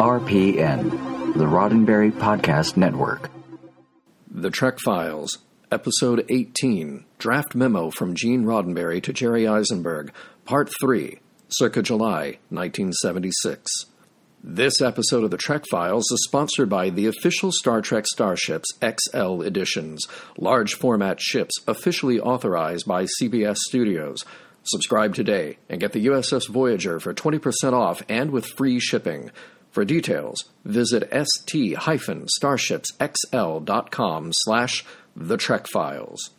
RPN, the Roddenberry Podcast Network. The Trek Files, Episode 18 Draft Memo from Gene Roddenberry to Jerry Eisenberg, Part 3, circa July 1976. This episode of the Trek Files is sponsored by the official Star Trek Starships XL editions, large format ships officially authorized by CBS Studios. Subscribe today and get the USS Voyager for 20% off and with free shipping. For details, visit st-starshipsxl.com slash the Trek Files.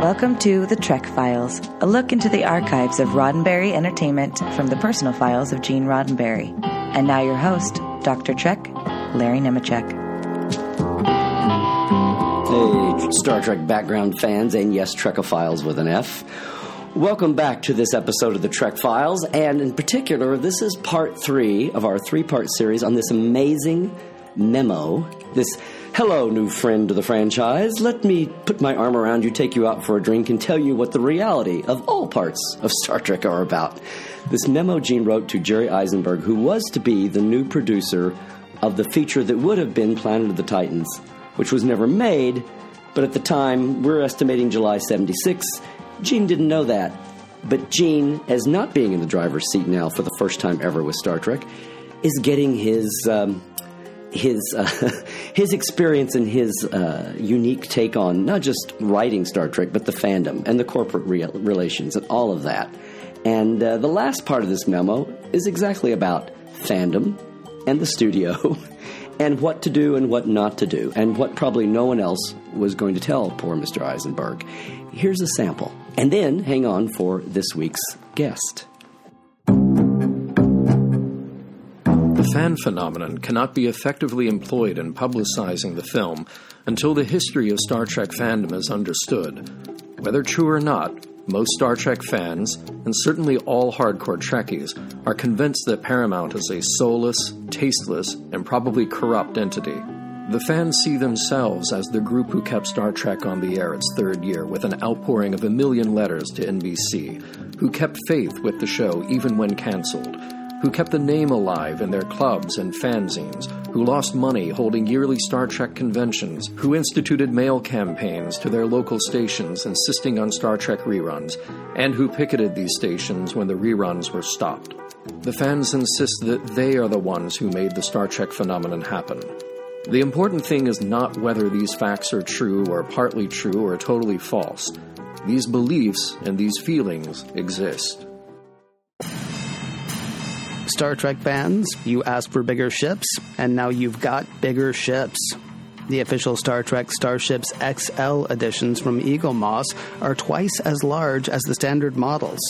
Welcome to The Trek Files, a look into the archives of Roddenberry Entertainment from the personal files of Gene Roddenberry. And now your host, Dr. Trek, Larry Nemecek. Hey, Star Trek background fans, and yes, Trekophiles with an F. Welcome back to this episode of the Trek Files, and in particular, this is part three of our three part series on this amazing memo, this Hello, new friend to the franchise. Let me put my arm around you, take you out for a drink, and tell you what the reality of all parts of Star Trek are about. This memo Gene wrote to Jerry Eisenberg, who was to be the new producer of the feature that would have been Planet of the Titans, which was never made, but at the time, we're estimating July 76. Gene didn't know that. But Gene, as not being in the driver's seat now for the first time ever with Star Trek, is getting his um, his uh, his experience and his uh, unique take on not just writing Star Trek, but the fandom and the corporate re- relations and all of that. And uh, the last part of this memo is exactly about fandom and the studio. and what to do and what not to do, and what probably no one else was going to tell poor Mr. Eisenberg. Here's a sample. And then hang on for this week's guest. The fan phenomenon cannot be effectively employed in publicizing the film until the history of Star Trek fandom is understood. Whether true or not, most Star Trek fans, and certainly all hardcore Trekkies, are convinced that Paramount is a soulless, tasteless, and probably corrupt entity. The fans see themselves as the group who kept Star Trek on the air its third year with an outpouring of a million letters to NBC, who kept faith with the show even when canceled, who kept the name alive in their clubs and fanzines, who lost money holding yearly Star Trek conventions, who instituted mail campaigns to their local stations insisting on Star Trek reruns, and who picketed these stations when the reruns were stopped. The fans insist that they are the ones who made the Star Trek phenomenon happen. The important thing is not whether these facts are true or partly true or totally false. These beliefs and these feelings exist. Star Trek fans, you asked for bigger ships, and now you've got bigger ships. The official Star Trek Starships XL editions from Eaglemoss are twice as large as the standard models.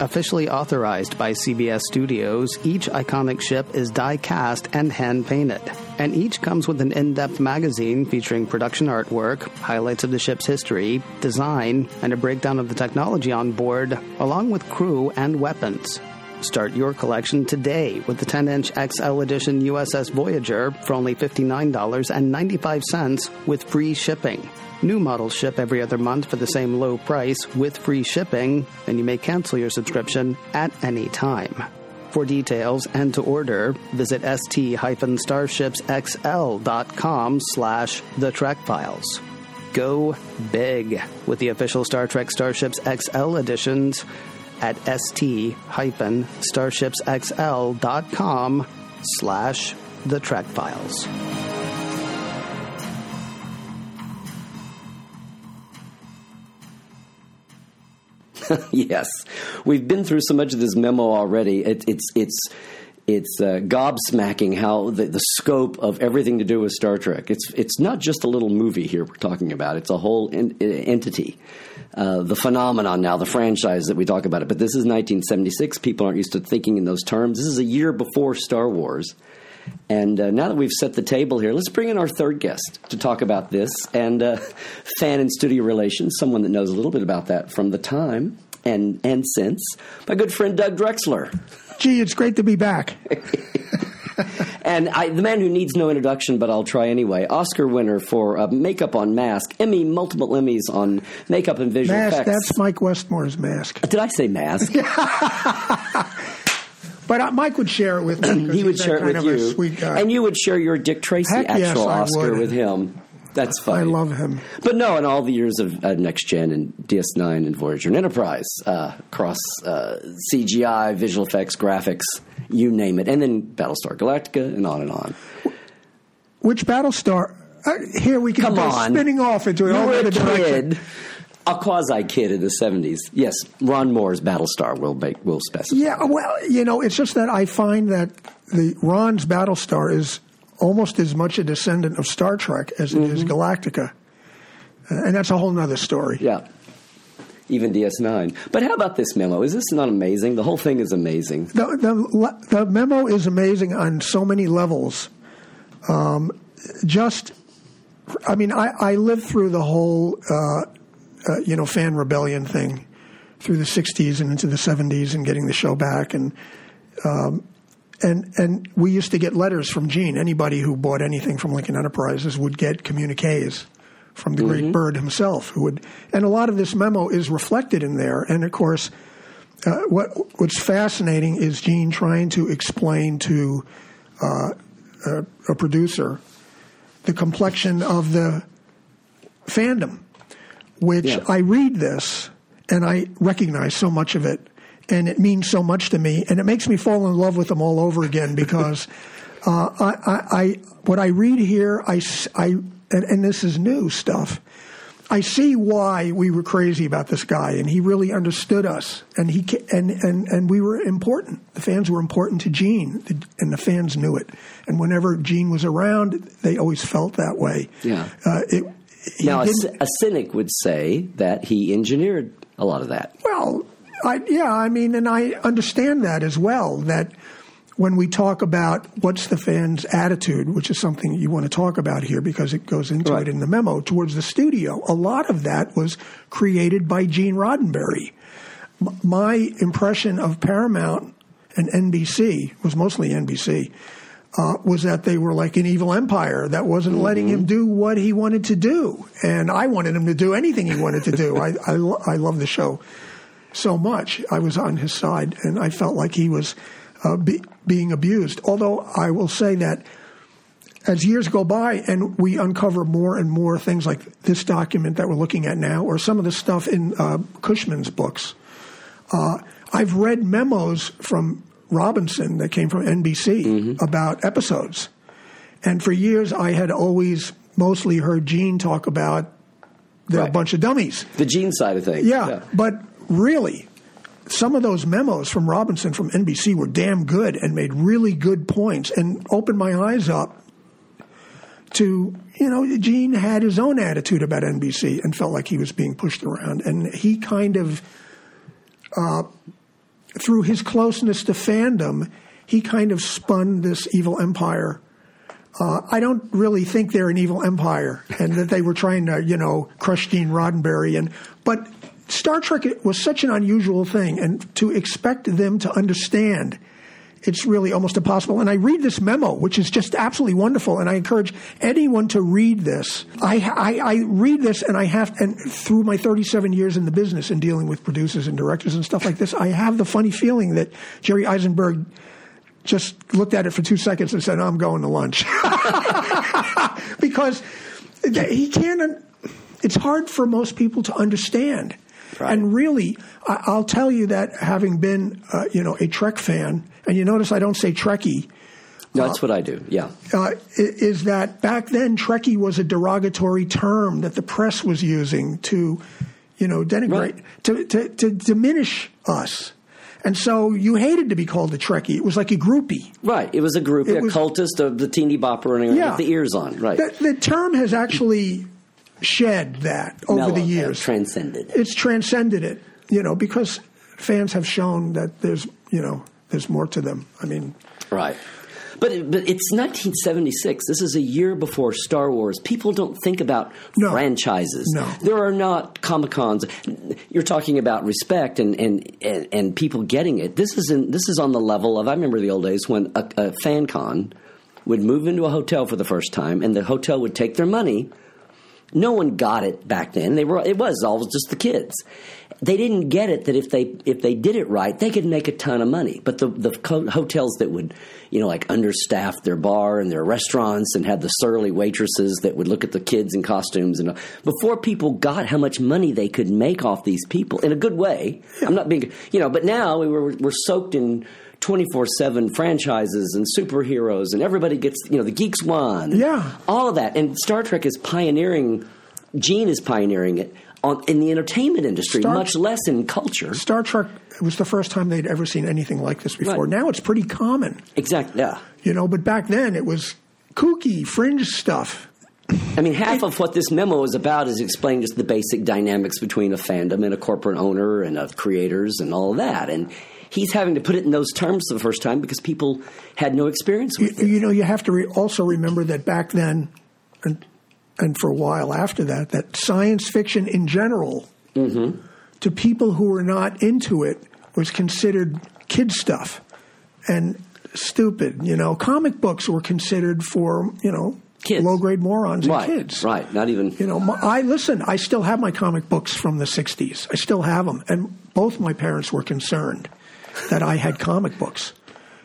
Officially authorized by CBS Studios, each iconic ship is die cast and hand painted. And each comes with an in depth magazine featuring production artwork, highlights of the ship's history, design, and a breakdown of the technology on board, along with crew and weapons. Start your collection today with the 10 inch XL Edition USS Voyager for only $59.95 with free shipping. New models ship every other month for the same low price with free shipping, and you may cancel your subscription at any time. For details and to order, visit st-starshipsxl.com slash the Trek Files. Go big with the official Star Trek Starships XL editions at st-starshipsxl.com slash the Trek Files. yes, we've been through so much of this memo already. It, it's it's it's uh, gobsmacking how the, the scope of everything to do with Star Trek. It's it's not just a little movie here we're talking about. It's a whole en- entity. Uh, the phenomenon now, the franchise that we talk about it. But this is 1976. People aren't used to thinking in those terms. This is a year before Star Wars. And uh, now that we've set the table here, let's bring in our third guest to talk about this and uh, fan and studio relations, someone that knows a little bit about that from the time and, and since, my good friend Doug Drexler. Gee, it's great to be back. and I, the man who needs no introduction, but I'll try anyway. Oscar winner for uh, makeup on mask, Emmy, multiple Emmys on makeup and visual Mask. effects. That's Mike Westmore's mask. Did I say mask? But uh, Mike would share it with me. he would share it with you, and you would share your Dick Tracy Heck actual I Oscar with him. That's fine. I love him. But no, in all the years of uh, Next Gen and DS9 and Voyager and Enterprise, uh, across uh, CGI, visual effects, graphics, you name it, and then Battlestar Galactica, and on and on. Which Battlestar? Uh, here we can Come go on, spinning off into an were a kid, a quasi kid in the '70s. Yes, Ron Moore's Battlestar will make, will specify. Yeah, well, you know, it's just that I find that the Ron's Battlestar is almost as much a descendant of Star Trek as it is Galactica, Uh, and that's a whole other story. Mm-hmm. Yeah. Even DS9. But how about this memo? Is this not amazing? The whole thing is amazing. The, the the memo is amazing on so many levels. Um, just, I mean, I, I lived through the whole, uh, uh, you know, fan rebellion thing through the '60s and into the '70s, and getting the show back, and um, and and we used to get letters from Gene. Anybody who bought anything from Lincoln Enterprises would get communiques from the great Bird himself, who would, and a lot of this memo is reflected in there, and of course uh, what what's fascinating is Gene trying to explain to uh, a, a producer the complexion of the fandom, which Yeah. I read this and I recognize so much of it, and it means so much to me, and it makes me fall in love with them all over again because uh, I, I, I what I read here, I, I- and, and this is new stuff. I see why we were crazy about this guy, and he really understood us, and he and and and we were important. The fans were important to Gene, and the fans knew it. And whenever Gene was around, they always felt that way. Yeah. Uh, it, Now, a, a cynic would say that he engineered a lot of that. Well, I, yeah, I mean, and I understand that as well. That when we talk about what's the fans' attitude, which is something you want to talk about here because it goes into Right. it in the memo towards the studio, a lot of that was created by Gene Roddenberry. M- My impression of Paramount and NBC was mostly NBC. Uh, was that they were like an evil empire that wasn't letting him do what he wanted to do, and I wanted him to do anything he wanted to do. I I, lo- I love the show so much. I was on his side, and I felt like he was uh, be, being abused. Although I will say that as years go by and we uncover more and more things like this document that we're looking at now, or some of the stuff in uh, Cushman's books, uh, I've read memos from Robinson that came from NBC about episodes. And for years, I had always mostly heard Gene talk about they're a bunch of dummies. The gene side of things. Yeah, but really, some of those memos from Robinson from NBC were damn good and made really good points and opened my eyes up to, you know, Gene had his own attitude about NBC and felt like he was being pushed around. And he kind of, uh, through his closeness to fandom, he kind of spun this evil empire. Uh, I don't really think they're an evil empire, and that they were trying to, you know, crush Gene Roddenberry. And but Star Trek was such an unusual thing, and to expect them to understand, it's really almost impossible. And I read this memo, which is just absolutely wonderful, and I encourage anyone to read this. I, I, I read this, and I have, and through my 37 years in the business and dealing with producers and directors and stuff like this, I have the funny feeling that Jerry Eisenberg just looked at it for two seconds and said, "I'm going to lunch," because he can't. It's hard for most people to understand. Right. And really, I, I'll tell you that having been, uh, you know, a Trek fan, and you notice I don't say Trekkie, No, that's what I do. Yeah. uh, is that back then Trekkie was a derogatory term that the press was using to, you know, denigrate, Right. to, to, to diminish us. And so you hated to be called a Trekkie. It was like a groupie. Right. It was a groupie, It a was- cultist of the teeny bopper running around Yeah. with the ears on. Right. The, the term has actually shed that over Mellow, the years. transcended. it's transcended it, you know, because fans have shown that there's, you know, there's more to them. I mean, Right. But, but it's 1976. This is a year before Star Wars. People don't think about No. franchises. No. There are not Comic Cons. You're talking about respect and, and, and, and people getting it. This is in, this is on the level of I remember the old days when a, a fan con would move into a hotel for the first time, and the hotel would take their money. No one got it back then. They were it was all just the kids. They didn't get it that if they if they did it right, they could make a ton of money. But the the co- hotels that would you know like understaff their bar and their restaurants and had the surly waitresses that would look at the kids in costumes and before people got how much money they could make off these people in a good way. I'm not being you know, but now we were we're soaked in 24 7 franchises and superheroes, and everybody gets, you know, the Geeks Won. Yeah. All of that. And Star Trek is pioneering, Gene is pioneering it on, in the entertainment industry, Star- much less in culture. Star Trek it was the first time they'd ever seen anything like this before. Right. Now it's pretty common, Exactly. Yeah. you know, but back then it was kooky, fringe stuff. I mean, half of what this memo is about is explaining just the basic dynamics between a fandom and a corporate owner and of creators and all of that. And he's having to put it in those terms for the first time because people had no experience with You, it. you know, you have to re- also remember that back then, and and for a while after that, that science fiction in general, mm-hmm. to people who were not into it, was considered kid stuff and stupid. You know, comic books were considered for you know Kids. low grade morons and Right. kids. Right. Not even. You know, my, I listen. I still have my comic books from the '60s. I still have them, and both my parents were concerned that I had comic books.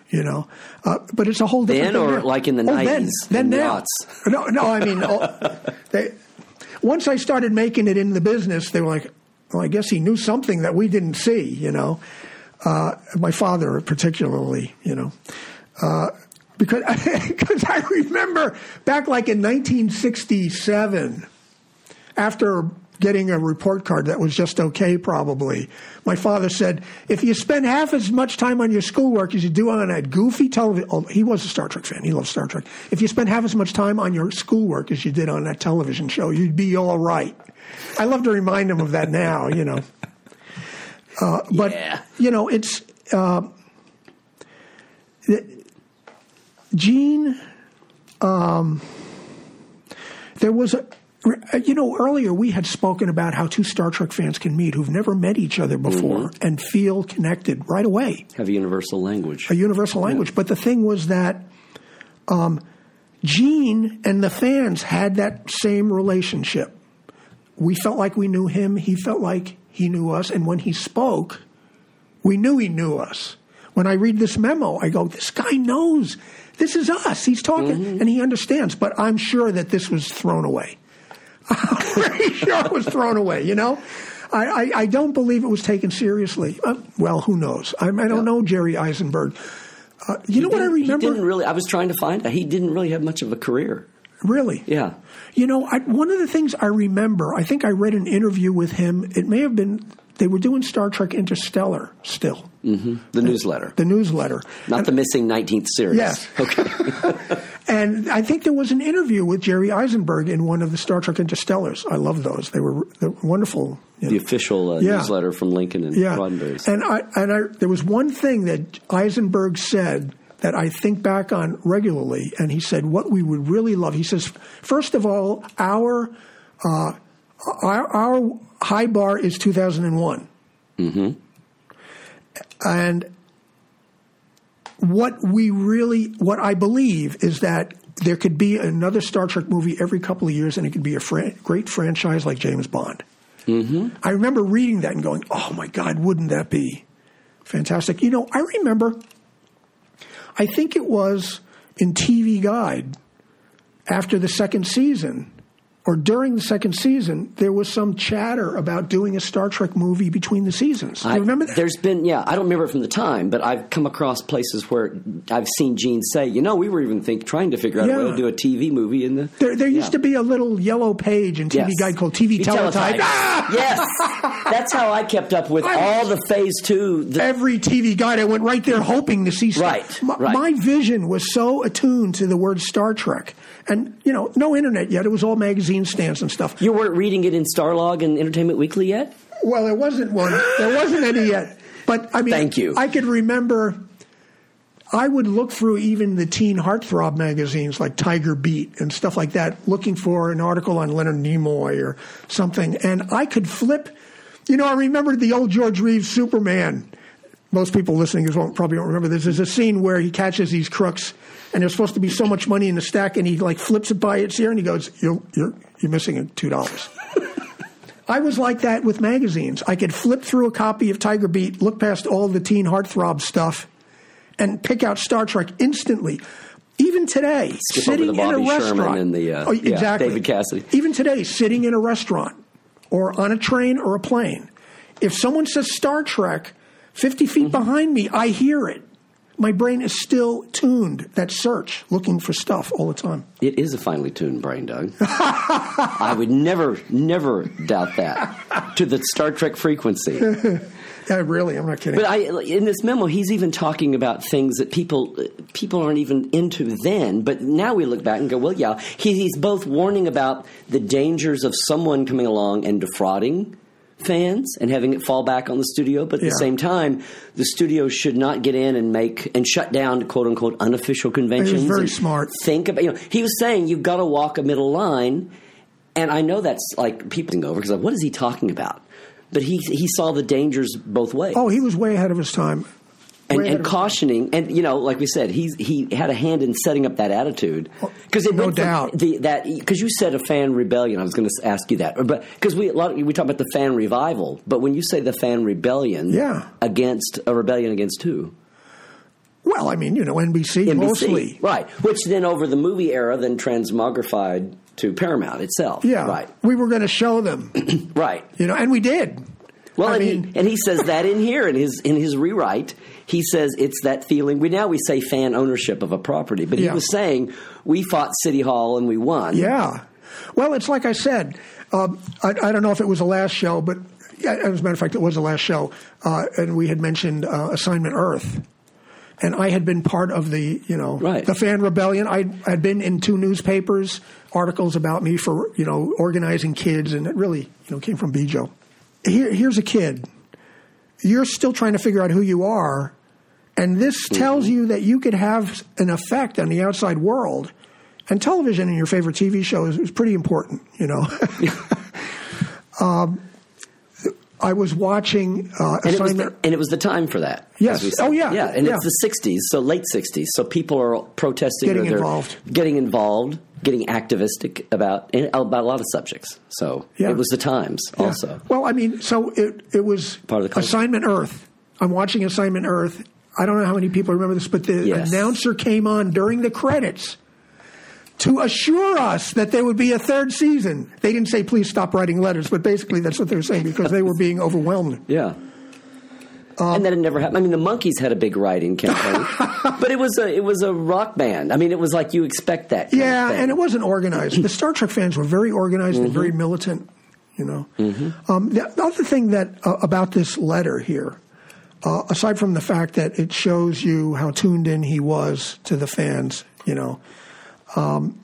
You know, uh, but it's a whole different Then thing or now. like in the Oh, then, 90s, then now. No, no. I mean, oh, they, once I started making it in the business, they were like, "Well, I guess he knew something that we didn't see." You know, uh, my father particularly. You know. Uh, because because I remember back like in 1967, after getting a report card that was just okay, probably, my father said, if you spend half as much time on your schoolwork as you do on that goofy television, oh, he was a Star Trek fan, he loved Star Trek. If you spend half as much time on your schoolwork as you did on that television show, you'd be all right. I love to remind him of that now, you know. Uh, but, Yeah. you know, it's. Uh, Gene, um, there was a, Uh, you know, earlier we had spoken about how two Star Trek fans can meet who've never met each other before mm-hmm. and feel connected right away, Have a universal language. a universal language. But the thing was that um, Gene and the fans had that same relationship. We felt like we knew him, he felt like he knew us, and when he spoke, we knew he knew us. When I read this memo, I go, this guy knows. This is us. He's talking mm-hmm. and he understands, but I'm sure that this was thrown away. I'm pretty sure it was thrown away, you know? I, I, I don't believe it was taken seriously. Uh, well, who knows? I, I don't know Jerry Eisenberg. Uh, you know what I remember? He didn't really. I was trying to find out. He didn't really have much of a career. Really? Yeah. You know, I, one of the things I remember, I think I read an interview with him. It may have been, they were doing Star Trek Interstellar still, The newsletter, the newsletter. not the missing nineteenth series. Yes. Okay. And I think there was an interview with Jerry Eisenberg in one of the Star Trek Interstellars. I love those. They were, they were wonderful. the know. official uh, Yeah. newsletter from Lincoln and yeah. And I and I there was one thing that Eisenberg said that I think back on regularly, and he said what we would really love. He says, first of all, our uh, our, our high bar is two thousand and one, mm-hmm. and what we really what I believe is that. There could be another Star Trek movie every couple of years, and it could be a fran- great franchise like James Bond. I remember reading that and going, "Oh my God, wouldn't that be fantastic?" You know, I remember. I think it was in TV Guide after the second season, or during the second season, there was some chatter about doing a Star Trek movie between the seasons. Do you I- remember that? There's been, yeah, I don't remember it from the time, but I've come across places where I've seen Gene say, you know, we were even think trying to figure out yeah. a way Yeah. to do a TV movie in the. There, there used to be a little yellow page in TV Yes. Guide called TV Teletype. Ah! yes, that's how I kept up with all the Phase Two. The, every TV guide. I went right there hoping to see stuff. Right, My, right. my vision was so attuned to the word Star Trek. And, you know, no internet yet. It was all magazine stands and stuff. you weren't reading it in Starlog and Entertainment Weekly yet. Well, there wasn't one. There wasn't any yet. But, I mean, Thank you. I could remember. I would look through even the teen heartthrob magazines like Tiger Beat and stuff like that, looking for an article on Leonard Nimoy or something. And I could flip. You know, I remembered the old George Reeves Superman most people listening won't probably don't remember this. There's a scene where he catches these crooks, and there's supposed to be so much money in the stack, and he like flips it by its ear, and he goes, "You're you're you're missing two dollars." I was like that with magazines. I could flip through a copy of Tiger Beat, look past all the teen heartthrob stuff, and pick out Star Trek instantly. Even today, Skip sitting over the Bobby in a restaurant, and the, uh, oh, yeah, exactly, David Cassidy. Even today, sitting in a restaurant or on a train or a plane, if someone says Star Trek 50 feet Mm-hmm. behind me, I hear it. My brain is still tuned. That search, looking for stuff all the time. It is a finely tuned brain, Doug. I would never, never doubt that to the Star Trek frequency. I really, I'm not kidding. But I, in this memo, he's even talking about things that people people aren't even into then. But now we look back and go, well, yeah, he, he's both warning about the dangers of someone coming along and defrauding fans and having it fall back on the studio. But at the same time, the studio should not get in and make and shut down quote unquote unofficial conventions. very smart. Think about you know he was saying you've got to walk a middle line, and I know that's like people over because like, what is he talking about? But he he saw the dangers both ways oh, he was way ahead of his time. And, and cautioning, and you know, like we said, he's he had a hand in setting up that attitude because no doubt. the, that because you said a fan rebellion. I was going to ask you that, but because we a lot we talk about the fan revival, but when you say the fan rebellion, Yeah. against a rebellion against who? Well, I mean, you know, NBC, NBC, mostly. right? Which then over the movie era then transmogrified to Paramount itself, Yeah, right, We were going to show them, right. you know, and we did. Well, I and, mean- he, and he says that in here in his in his rewrite. He says it's that feeling. We now we say fan ownership of a property, but he Yeah. was saying we fought City Hall and we won. Yeah. Well, it's like I said. Um, I, I don't know if it was the last show, but as a matter of fact, it was the last show, uh, and we had mentioned uh, Assignment Earth, and I had been part of the, you know, Right. the fan rebellion. I had been in two newspapers, articles about me for, you know, organizing kids, and it really, you know, came from Bjo. Here, here's a kid. You're still trying to figure out who you are, and this tells you that you could have an effect on the outside world. And television and your favorite TV show is, is pretty important, you know. um, I was watching uh, And it, was assignment. the, and it was the time for that. Yes. as we said. Oh, yeah. yeah. And Yeah. it's the '60s, so late '60s. So people are protesting, Getting involved. getting involved, getting activistic about about a lot of subjects. So Yeah. it was the times Yeah. also. Well, I mean, so it it was Part of the culture. Assignment Earth. I'm watching Assignment Earth. I don't know how many people remember this, but the Yes. announcer came on during the credits to assure us that there would be a third season. They didn't say please stop writing letters, but basically that's what they were saying because they were being overwhelmed. Yeah. Um, and that had never happened. I mean, the Monkees had a big writing campaign, but it was a it was a rock band. I mean, it was like you expect that. Yeah, and it wasn't organized. the Star Trek fans were very organized and Mm-hmm. very militant. You know, um, the other thing that uh, about this letter here, uh, aside from the fact that it shows you how tuned in he was to the fans, you know, um,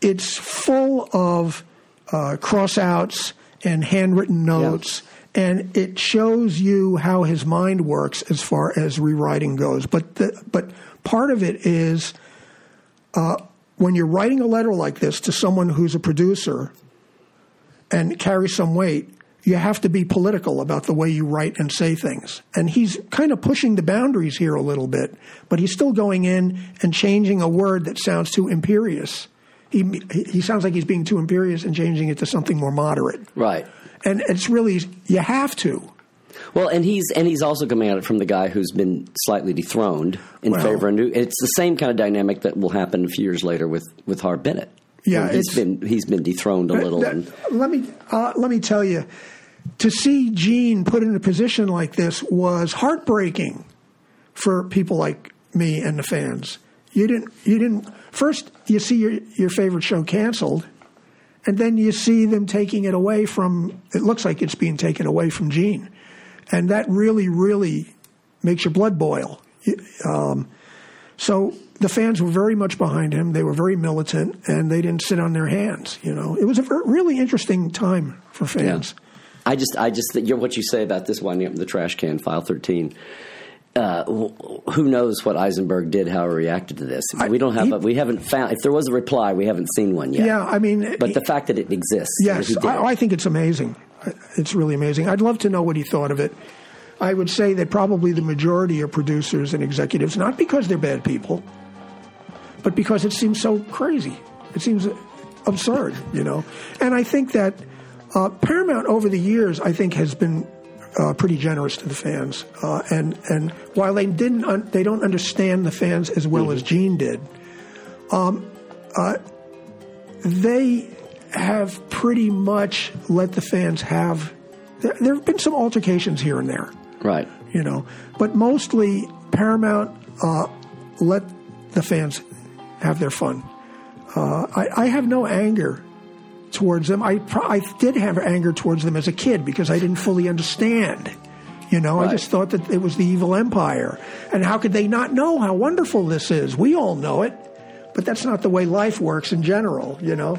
it's full of uh, crossouts and handwritten notes. And it shows you how his mind works as far as rewriting goes. But the, but part of it is when you're writing a letter like this to someone who's a producer and carries some weight, you have to be political about the way you write and say things. And he's kind of pushing the boundaries here a little bit, but he's still going in and changing a word that sounds too imperious. He, he sounds like he's being too imperious and changing it to something more moderate. right. And it's really, you have to. Well, and he's and he's also coming at it from the guy who's been slightly dethroned in Well- favor of new. It's the same kind of dynamic that will happen a few years later with with Harve Bennett. Yeah, he's it's- been he's been dethroned a little. That- and, let me uh, let me tell you, to see Gene put in a position like this was heartbreaking for people like me and the fans. You didn't you didn't first you see your your favorite show canceled, and then you see them taking it away from. It looks like it's being taken away from Gene, and that really really makes your blood boil. Um, so the fans were very much behind him. They were very militant, and they didn't sit on their hands. You know, it was a really interesting time for fans. I just, I just, what you say about this winding up in the trash can, file 13. Uh, who knows what Eisenberg did, how he reacted to this? I- we don't have, he- a, we haven't found. If there was a reply, we haven't seen one yet. Yeah, I mean, but the fact that it exists, yes, I. I think it's amazing. It's really amazing. I'd love to know what he thought of it. I would say that probably the majority of producers and executives, not because they're bad people, but because it seems so crazy. It seems absurd, you know. And I think that uh, Paramount over the years, I think, has been uh, pretty generous to the fans. Uh, and and while they didn't, un- they don't understand the fans as well as Gene did. Um, uh, they have pretty much let the fans have. There, there have been some altercations here and there, Right. you know, but mostly Paramount uh, let the fans have their fun. Uh, I, I have no anger towards them. I I did have anger towards them as a kid because I didn't fully understand. You know, I just thought that it was the evil empire, and how could they not know how wonderful this is? We all know it, but that's not the way life works in general. You know.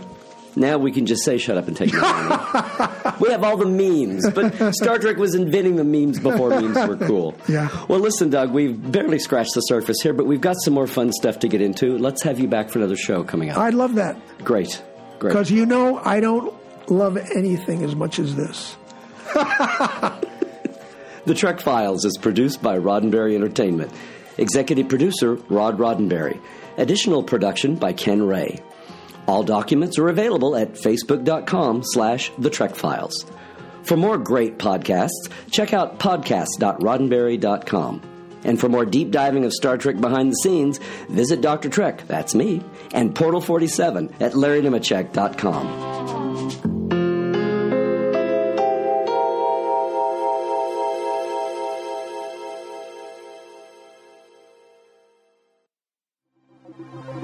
Now we can just say shut up and take my money. we have all the memes, but Star Trek was inventing the memes before memes were cool. Yeah. Well, listen, Doug, we've barely scratched the surface here, but we've got some more fun stuff to get into. Let's have you back for another show coming up. I'd love that Great. Great. because you know I don't love anything as much as this. The Trek Files is produced by Roddenberry Entertainment. Executive producer Rod Roddenberry. Additional production by Ken Ray. All documents are available at facebook.com slash the Trek Files. For more great podcasts, check out podcast.roddenberry.com. And for more deep diving of Star Trek behind the scenes, visit Dr. Trek, that's me, and Portal 47 at larrynemecek.com.